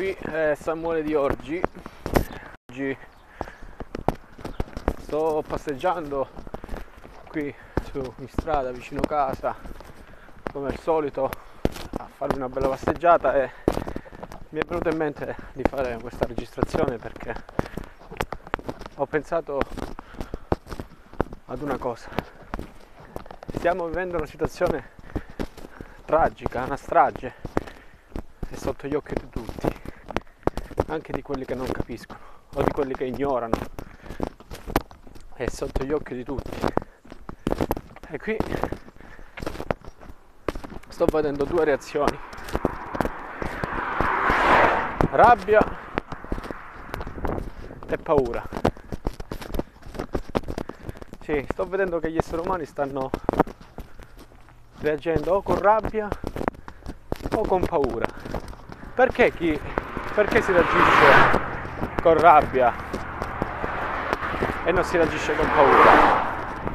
qui è Samuele di Orgi. Oggi sto passeggiando qui su in strada vicino casa come al solito a farmi una bella passeggiata e mi è venuto in mente di fare questa registrazione perché ho pensato ad una cosa. Stiamo vivendo una situazione tragica, una strage, è sotto gli occhi di tutti, anche di quelli che non capiscono o di quelli che ignorano, è sotto gli occhi di tutti. E qui sto vedendo due reazioni, rabbia e paura. Sì, sto vedendo che gli esseri umani stanno reagendo o con rabbia o con paura. Perché chi perché si reagisce con rabbia e non si reagisce con paura?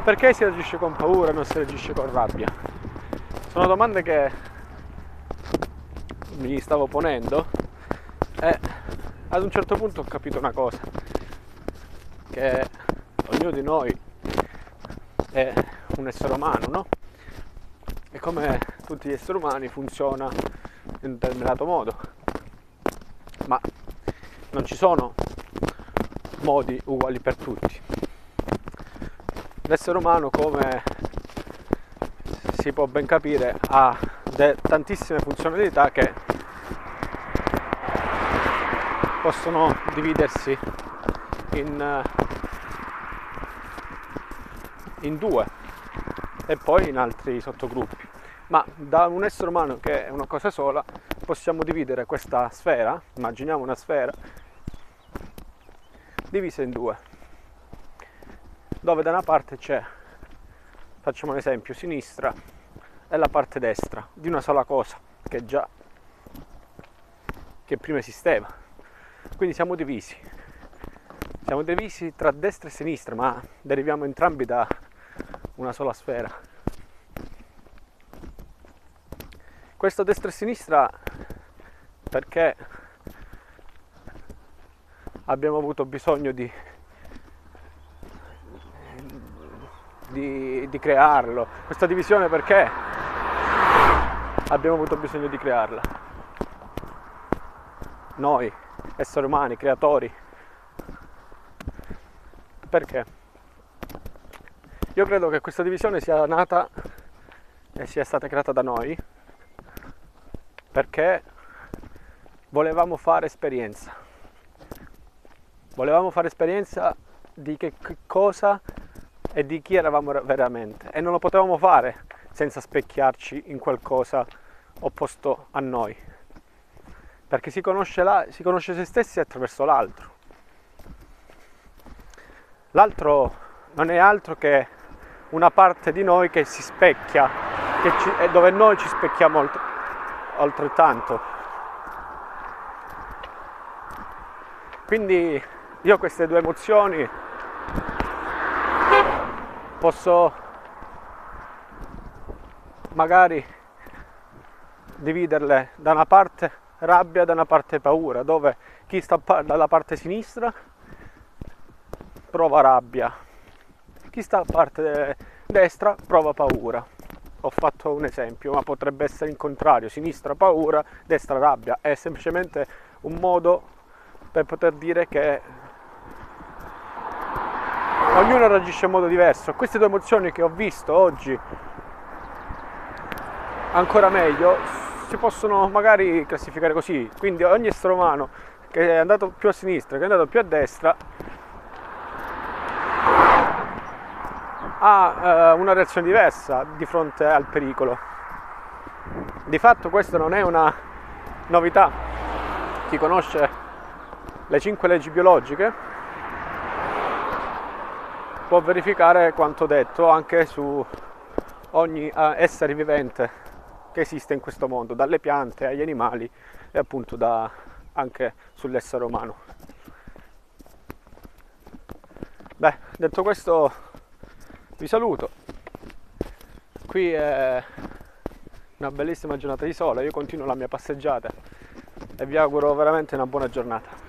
Perché si reagisce con paura e non si reagisce con rabbia? Sono domande che mi stavo ponendo e ad un certo punto ho capito una cosa, che ognuno di noi è un essere umano, no? E come tutti gli esseri umani funziona in un determinato modo. Non ci sono modi uguali per tutti. L'essere umano, come si può ben capire, ha tantissime funzionalità che possono dividersi in, in due e poi in altri sottogruppi. Ma da un essere umano che è una cosa sola possiamo dividere questa sfera, immaginiamo una sfera, divisa in due, dove da una parte c'è, facciamo un esempio, sinistra e la parte destra di una sola cosa che già che prima esisteva. Quindi siamo divisi. Siamo divisi tra destra e sinistra, ma deriviamo entrambi da una sola sfera. Questo destra e sinistra perché abbiamo avuto bisogno di, di, di crearlo. Questa divisione perché abbiamo avuto bisogno di crearla. Noi, esseri umani, creatori. Perché? Io credo che questa divisione sia nata e sia stata creata da noi perché volevamo fare esperienza. Volevamo fare esperienza di che cosa e di chi eravamo veramente e non lo potevamo fare senza specchiarci in qualcosa opposto a noi. Perché si conosce, la, si conosce se stessi attraverso l'altro. L'altro non è altro che una parte di noi che si specchia, che ci, dove noi ci specchiamo oltre, altrettanto. Quindi io queste due emozioni posso magari dividerle da una parte rabbia da una parte paura, dove chi sta dalla parte sinistra prova rabbia, chi sta a parte destra prova paura. Ho fatto un esempio, ma potrebbe essere il contrario, sinistra paura, destra rabbia. È semplicemente un modo per poter dire che ognuno reagisce in modo diverso. Queste due emozioni che ho visto oggi, ancora meglio, si possono magari classificare così. Quindi ogni essere umano che è andato più a sinistra, che è andato più a destra, ha eh, una reazione diversa di fronte al pericolo. Di fatto questa non è una novità. Chi conosce le cinque leggi biologiche può verificare quanto detto anche su ogni eh, essere vivente che esiste in questo mondo, dalle piante agli animali e appunto da, anche sull'essere umano. Beh, detto questo vi saluto. Qui è una bellissima giornata di sole, io continuo la mia passeggiata e vi auguro veramente una buona giornata.